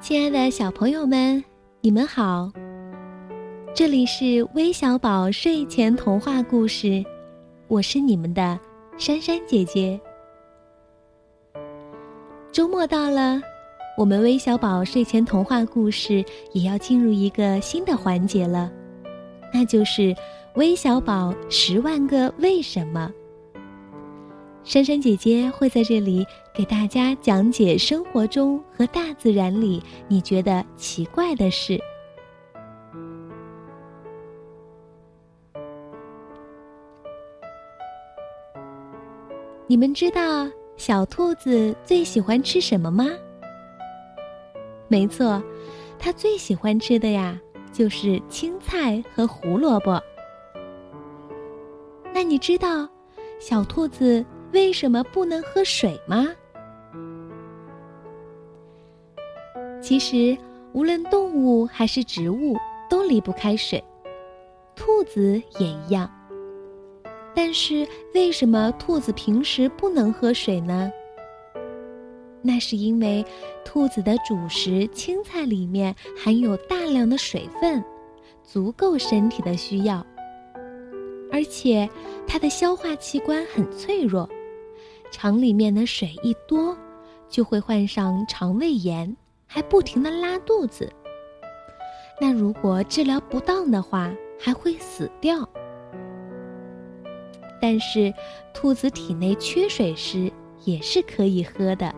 亲爱的小朋友们，你们好！这里是微小宝睡前童话故事，我是你们的珊珊姐姐。周末到了，我们微小宝睡前童话故事也要进入一个新的环节了，那就是微小宝十万个为什么。珊珊姐姐会在这里给大家讲解生活中和大自然里你觉得奇怪的事。你们知道小兔子最喜欢吃什么吗？没错，它最喜欢吃的呀就是青菜和胡萝卜。那你知道小兔子？为什么不能喝水吗？其实，无论动物还是植物都离不开水，兔子也一样。但是，为什么兔子平时不能喝水呢？那是因为兔子的主食青菜里面含有大量的水分，足够身体的需要，而且它的消化器官很脆弱。肠里面的水一多，就会患上肠胃炎，还不停的拉肚子。那如果治疗不当的话，还会死掉。但是，兔子体内缺水时也是可以喝的。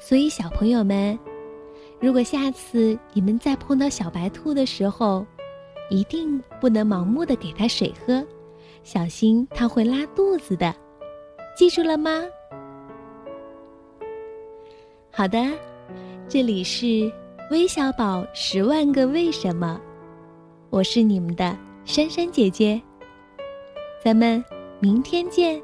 所以，小朋友们，如果下次你们再碰到小白兔的时候，一定不能盲目的给它水喝，小心它会拉肚子的。记住了吗？好的，这里是微小宝十万个为什么，我是你们的珊珊姐姐，咱们明天见。